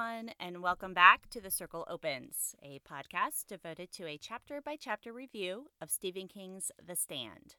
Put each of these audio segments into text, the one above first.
everyone, and welcome back to The Circle Opens, a podcast devoted to a chapter by chapter review of Stephen King's The Stand.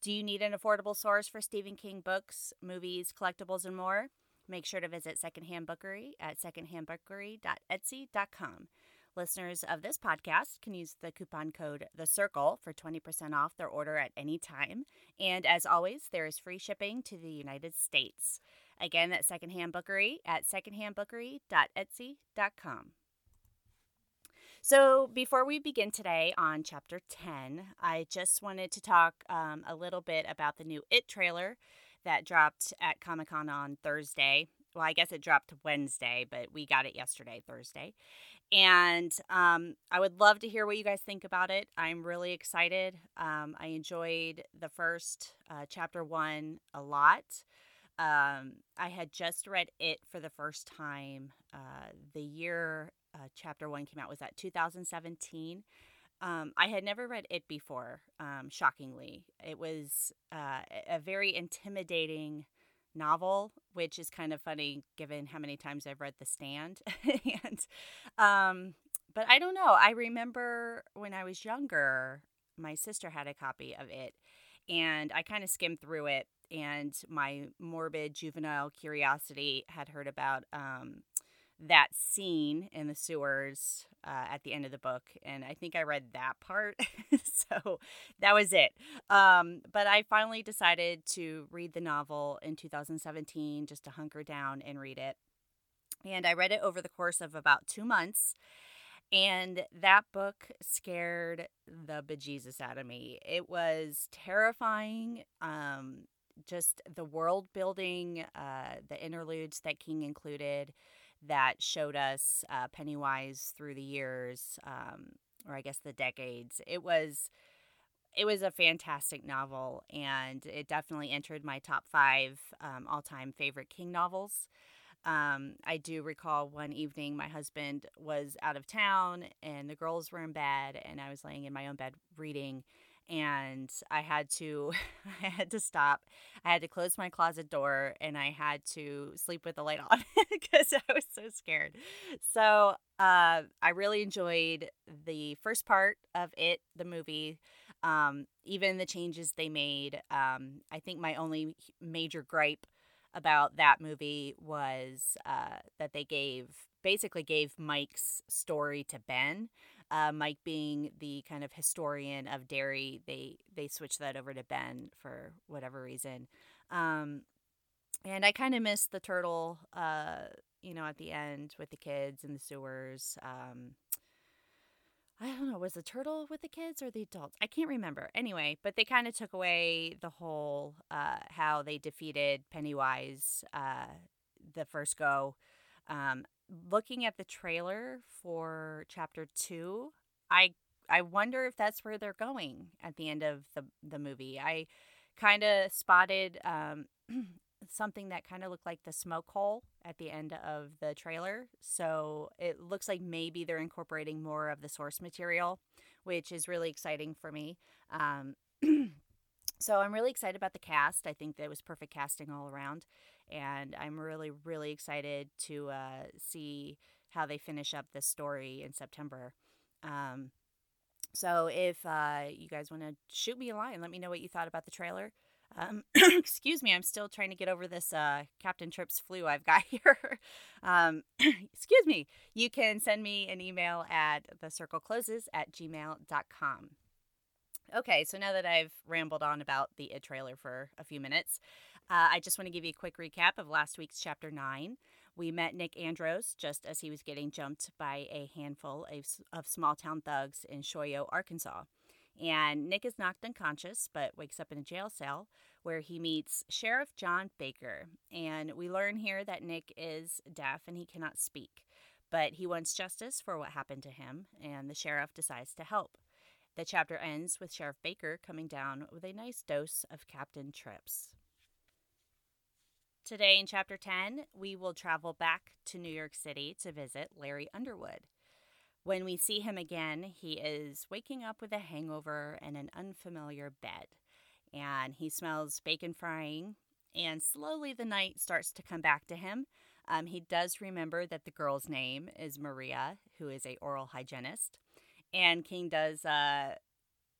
Do you need an affordable source for Stephen King books, movies, collectibles, and more? Make sure to visit Secondhand Bookery at secondhandbookery.etsy.com. Listeners of this podcast can use the coupon code The Circle for 20% off their order at any time. And as always, there is free shipping to the United States. Again, that's Secondhand Bookery at secondhandbookery.etsy.com. So, before we begin today on chapter 10, I just wanted to talk um, a little bit about the new It trailer that dropped at Comic Con on Thursday. Well, I guess it dropped Wednesday, but we got it yesterday, Thursday. And um, I would love to hear what you guys think about it. I'm really excited. Um, I enjoyed the first uh, chapter one a lot. Um, I had just read it for the first time. Uh, the year uh, chapter one came out was that 2017. Um, I had never read it before, um, shockingly. It was uh, a very intimidating novel, which is kind of funny given how many times I've read The Stand. and, um, but I don't know. I remember when I was younger, my sister had a copy of it, and I kind of skimmed through it. And my morbid juvenile curiosity had heard about um, that scene in the sewers uh, at the end of the book, and I think I read that part. so that was it. Um, but I finally decided to read the novel in 2017 just to hunker down and read it. And I read it over the course of about two months. And that book scared the bejesus out of me. It was terrifying. Um, just the world building, uh, the interludes that King included that showed us uh, Pennywise through the years, um, or I guess the decades. It was it was a fantastic novel, and it definitely entered my top five um, all time favorite King novels. Um, I do recall one evening my husband was out of town and the girls were in bed, and I was laying in my own bed reading and I had to I had to stop. I had to close my closet door and I had to sleep with the light on because I was so scared. So uh, I really enjoyed the first part of it, the movie. Um, even the changes they made. Um, I think my only major gripe about that movie was uh, that they gave basically gave Mike's story to Ben uh, Mike being the kind of historian of Derry, they they switched that over to Ben for whatever reason. Um, and I kind of missed the turtle, uh, you know, at the end with the kids in the sewers. Um, I don't know, was the turtle with the kids or the adults? I can't remember. Anyway, but they kind of took away the whole uh, how they defeated Pennywise uh, the first go. Um, looking at the trailer for chapter two, I I wonder if that's where they're going at the end of the the movie. I kind of spotted um, something that kind of looked like the smoke hole at the end of the trailer. So it looks like maybe they're incorporating more of the source material, which is really exciting for me. Um, so I'm really excited about the cast. I think that was perfect casting all around and I'm really, really excited to uh, see how they finish up this story in September. Um, so if uh, you guys want to shoot me a line, let me know what you thought about the trailer. Um, excuse me, I'm still trying to get over this uh, Captain Trips flu I've got here. um, excuse me. You can send me an email at thecirclecloses at gmail.com. Okay, so now that I've rambled on about the It trailer for a few minutes, uh, I just want to give you a quick recap of last week's chapter 9. We met Nick Andros just as he was getting jumped by a handful of, of small town thugs in Shoyo, Arkansas. And Nick is knocked unconscious but wakes up in a jail cell where he meets Sheriff John Baker. And we learn here that Nick is deaf and he cannot speak, but he wants justice for what happened to him, and the sheriff decides to help. The chapter ends with Sheriff Baker coming down with a nice dose of Captain Trips. Today in Chapter 10, we will travel back to New York City to visit Larry Underwood. When we see him again, he is waking up with a hangover and an unfamiliar bed. And he smells bacon frying, and slowly the night starts to come back to him. Um, he does remember that the girl's name is Maria, who is a oral hygienist, and King does uh,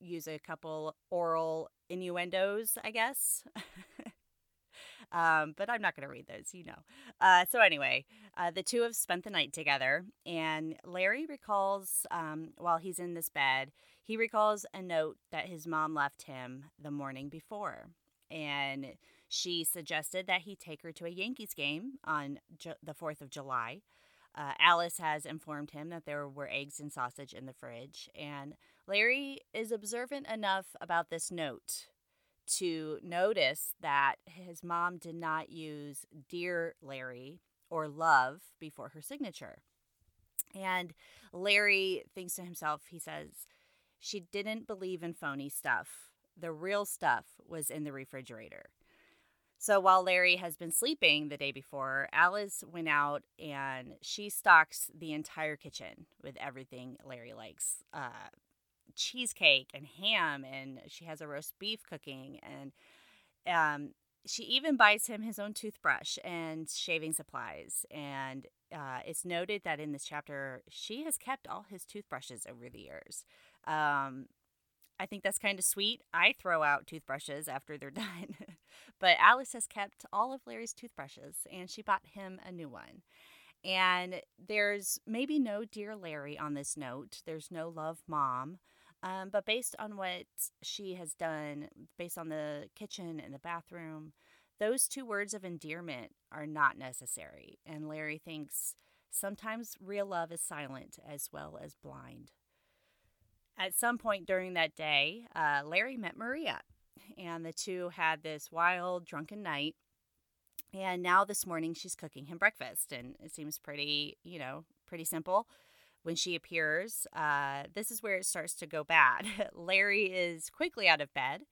use a couple oral innuendos, I guess. um, but I'm not going to read those, you know. Uh, so, anyway, uh, the two have spent the night together, and Larry recalls um, while he's in this bed, he recalls a note that his mom left him the morning before. And she suggested that he take her to a Yankees game on Ju- the 4th of July. Uh, Alice has informed him that there were eggs and sausage in the fridge, and Larry is observant enough about this note to notice that his mom did not use Dear Larry or Love before her signature. And Larry thinks to himself, he says, she didn't believe in phony stuff. The real stuff was in the refrigerator. So while Larry has been sleeping the day before, Alice went out and she stocks the entire kitchen with everything Larry likes. Uh, cheesecake and ham, and she has a roast beef cooking, and um, she even buys him his own toothbrush and shaving supplies. And uh, it's noted that in this chapter, she has kept all his toothbrushes over the years. Um, I think that's kind of sweet. I throw out toothbrushes after they're done. but Alice has kept all of Larry's toothbrushes and she bought him a new one. And there's maybe no Dear Larry on this note, there's no Love Mom. Um, but based on what she has done, based on the kitchen and the bathroom, those two words of endearment are not necessary. And Larry thinks sometimes real love is silent as well as blind. At some point during that day, uh, Larry met Maria, and the two had this wild, drunken night. And now this morning, she's cooking him breakfast, and it seems pretty, you know, pretty simple when she appears, uh, this is where it starts to go bad. Larry is quickly out of bed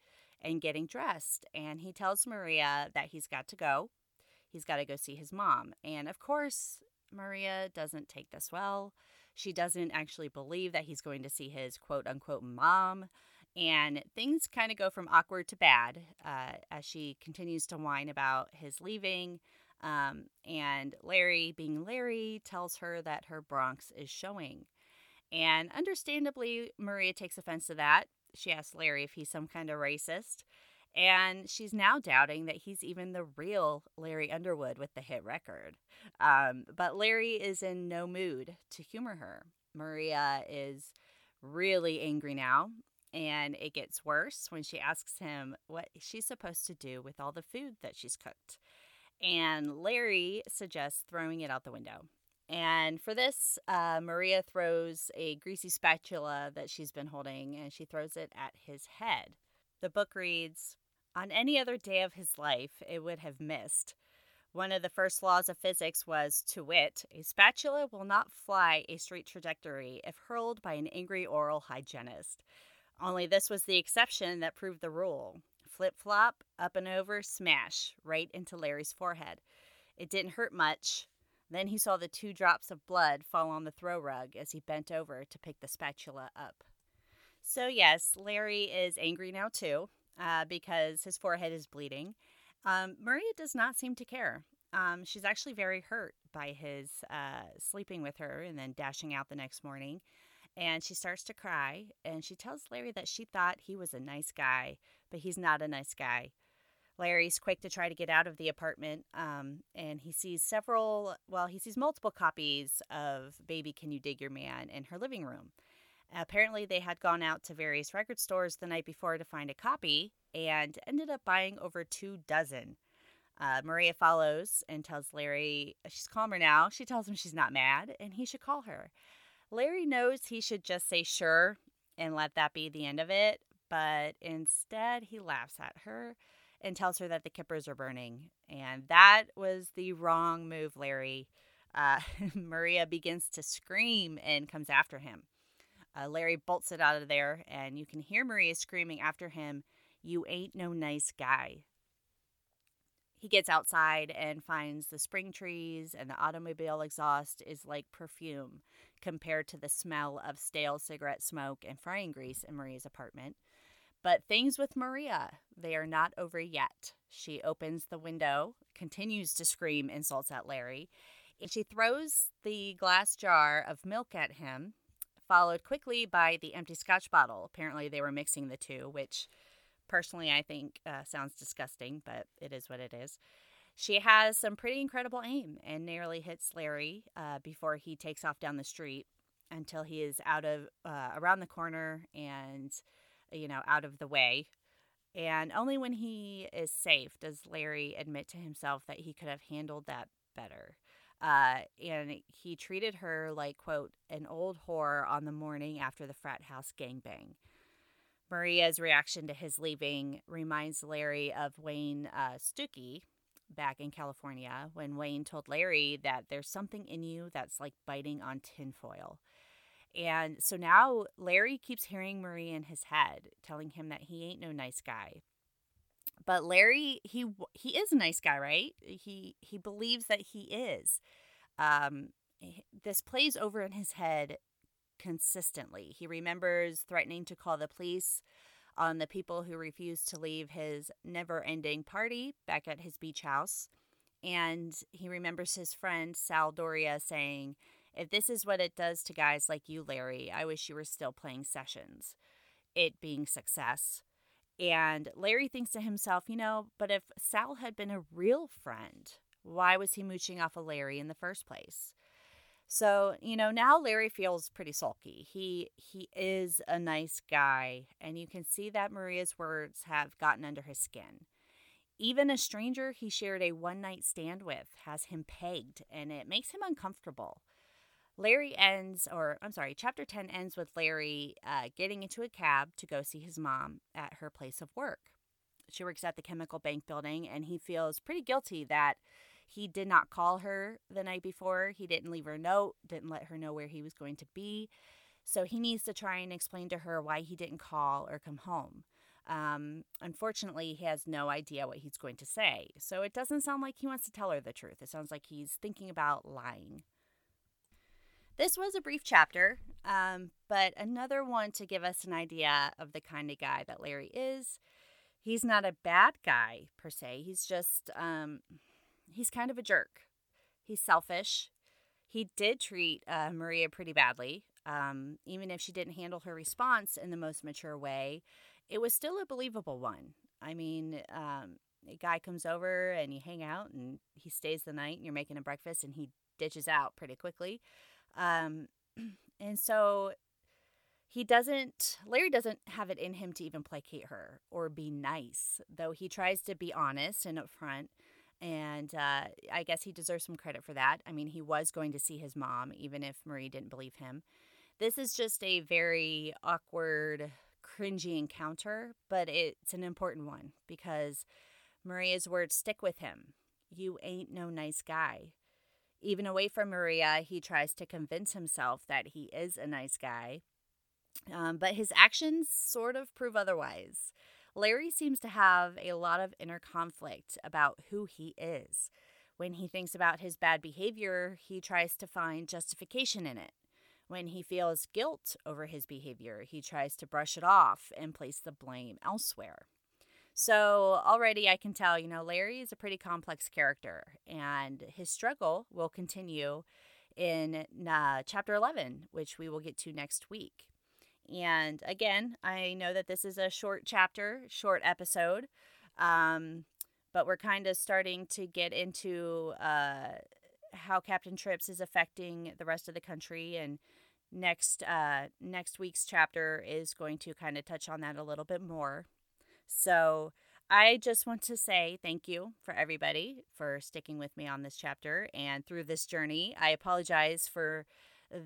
and getting dressed, and he tells Maria that he's got to go. He's got to go see his mom. And of course, Maria doesn't take this well. She doesn't actually believe that he's going to see his quote unquote mom. And things kind of go from awkward to bad uh, as she continues to whine about his leaving um, and Larry, being Larry, tells her that her Bronx is showing. And understandably, Maria takes offense to that. She asks Larry if he's some kind of racist. And she's now doubting that he's even the real Larry Underwood with the hit record. Um, but Larry is in no mood to humor her. Maria is really angry now. And it gets worse when she asks him what she's supposed to do with all the food that she's cooked and Larry suggests throwing it out the window. And for this, uh, Maria throws a greasy spatula that she's been holding and she throws it at his head. The book reads On any other day of his life, it would have missed. One of the first laws of physics was, to wit, a spatula will not fly a straight trajectory if hurled by an angry oral hygienist. Only this was the exception that proved the rule flip flop, up and over, smash, right into Larry's forehead. It didn't hurt much. Then he saw the two drops of blood fall on the throw rug as he bent over to pick the spatula up. So, yes, Larry is angry now too uh, because his forehead is bleeding. Um, Maria does not seem to care. Um, she's actually very hurt by his uh, sleeping with her and then dashing out the next morning. And she starts to cry and she tells Larry that she thought he was a nice guy but he's not a nice guy. Larry's quick to try to get out of the apartment, um, and he sees several, well, he sees multiple copies of Baby Can You Dig Your Man in her living room. Apparently, they had gone out to various record stores the night before to find a copy and ended up buying over two dozen. Uh, Maria follows and tells Larry she's calmer now. She tells him she's not mad and he should call her. Larry knows he should just say sure and let that be the end of it, but instead he laughs at her and tells her that the kippers are burning. And that was the wrong move, Larry. Uh, Maria begins to scream and comes after him. Uh, Larry bolts it out of there, and you can hear Maria screaming after him, You ain't no nice guy. He gets outside and finds the spring trees, and the automobile exhaust is like perfume compared to the smell of stale cigarette smoke and frying grease in Maria's apartment. But things with Maria, They are not over yet. She opens the window, continues to scream insults at Larry, and she throws the glass jar of milk at him, followed quickly by the empty scotch bottle. Apparently, they were mixing the two, which personally I think uh, sounds disgusting, but it is what it is. She has some pretty incredible aim and nearly hits Larry uh, before he takes off down the street until he is out of uh, around the corner and you know out of the way. And only when he is safe does Larry admit to himself that he could have handled that better. Uh, and he treated her like, quote, an old whore on the morning after the frat house gangbang. Maria's reaction to his leaving reminds Larry of Wayne uh, Stukey back in California when Wayne told Larry that there's something in you that's like biting on tinfoil. And so now Larry keeps hearing Marie in his head, telling him that he ain't no nice guy. But Larry, he he is a nice guy, right? He he believes that he is. Um, this plays over in his head consistently. He remembers threatening to call the police on the people who refused to leave his never ending party back at his beach house. And he remembers his friend Sal Doria saying, If this is what it does to guys like you, Larry, I wish you were still playing sessions. It being success. And Larry thinks to himself, you know, but if Sal had been a real friend, why was he mooching off of Larry in the first place? So, you know, now Larry feels pretty sulky. He he is a nice guy, and you can see that Maria's words have gotten under his skin. Even a stranger he shared a one-night stand with has him pegged, and it makes him uncomfortable. Larry ends, or I'm sorry, chapter 10 ends with Larry uh, getting into a cab to go see his mom at her place of work. She works at the chemical bank building, and he feels pretty guilty that he did not call her the night before. He didn't leave her a note, didn't let her know where he was going to be. So he needs to try and explain to her why he didn't call or come home. Um, unfortunately, he has no idea what he's going to say. So it doesn't sound like he wants to tell her the truth. It sounds like he's thinking about lying. This was a brief chapter, um, but another one to give us an idea of the kind of guy that Larry is. He's not a bad guy per se. He's just um, he's kind of a jerk. He's selfish. He did treat uh, Maria pretty badly. Um, even if she didn't handle her response in the most mature way, it was still a believable one. I mean, um, a guy comes over and you hang out and he stays the night and you're making a breakfast and he ditches out pretty quickly. Um, and so he doesn't, Larry doesn't have it in him to even placate her or be nice, though he tries to be honest and upfront. And uh, I guess he deserves some credit for that. I mean, he was going to see his mom, even if Marie didn't believe him. This is just a very awkward, cringy encounter, but it's an important one because Maria's words stick with him. You ain't no nice guy. Even away from Maria, he tries to convince himself that he is a nice guy. Um, but his actions sort of prove otherwise. Larry seems to have a lot of inner conflict about who he is. When he thinks about his bad behavior, he tries to find justification in it. When he feels guilt over his behavior, he tries to brush it off and place the blame elsewhere. So already I can tell, you know, Larry is a pretty complex character, and his struggle will continue in uh, chapter 11, which we will get to next week. And again, I know that this is a short chapter, short episode, um, but we're kind of starting to get into uh, how Captain Trips is affecting the rest of the country. And next uh, next week's chapter is going to kind of touch on that a little bit more. So I just want to say thank you for everybody for sticking with me on this chapter and through this journey. I apologize for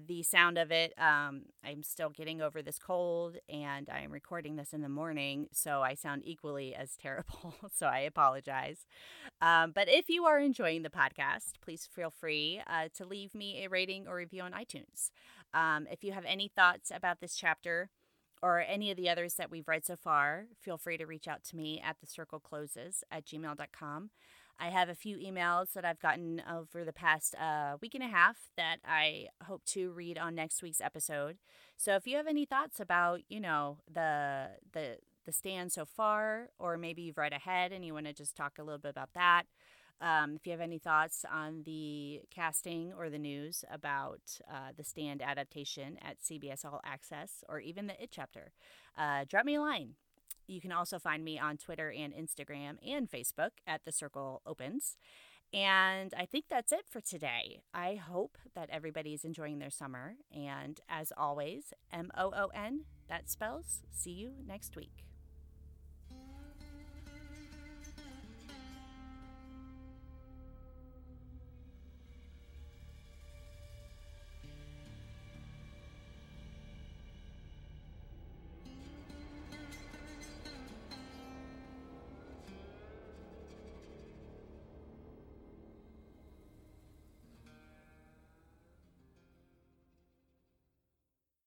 the sound of it. Um, I'm still getting over this cold and I'm recording this in the morning, so I sound equally as terrible. so I apologize. Um, but if you are enjoying the podcast, please feel free uh, to leave me a rating or review on iTunes. Um, if you have any thoughts about this chapter, or any of the others that we've read so far, feel free to reach out to me at the circle closes at gmail.com. I have a few emails that I've gotten over the past uh, week and a half that I hope to read on next week's episode. So if you have any thoughts about, you know, the the The Stand so far, or maybe you've read ahead and you want to just talk a little bit about that. Um, if you have any thoughts on the casting or the news about uh, the Stand adaptation at CBS All Access or even the It chapter, uh, drop me a line. You can also find me on Twitter and Instagram and Facebook at The Circle Opens. And I think that's it for today. I hope that everybody is enjoying their summer. And as always, M O O N, that spells see you next week.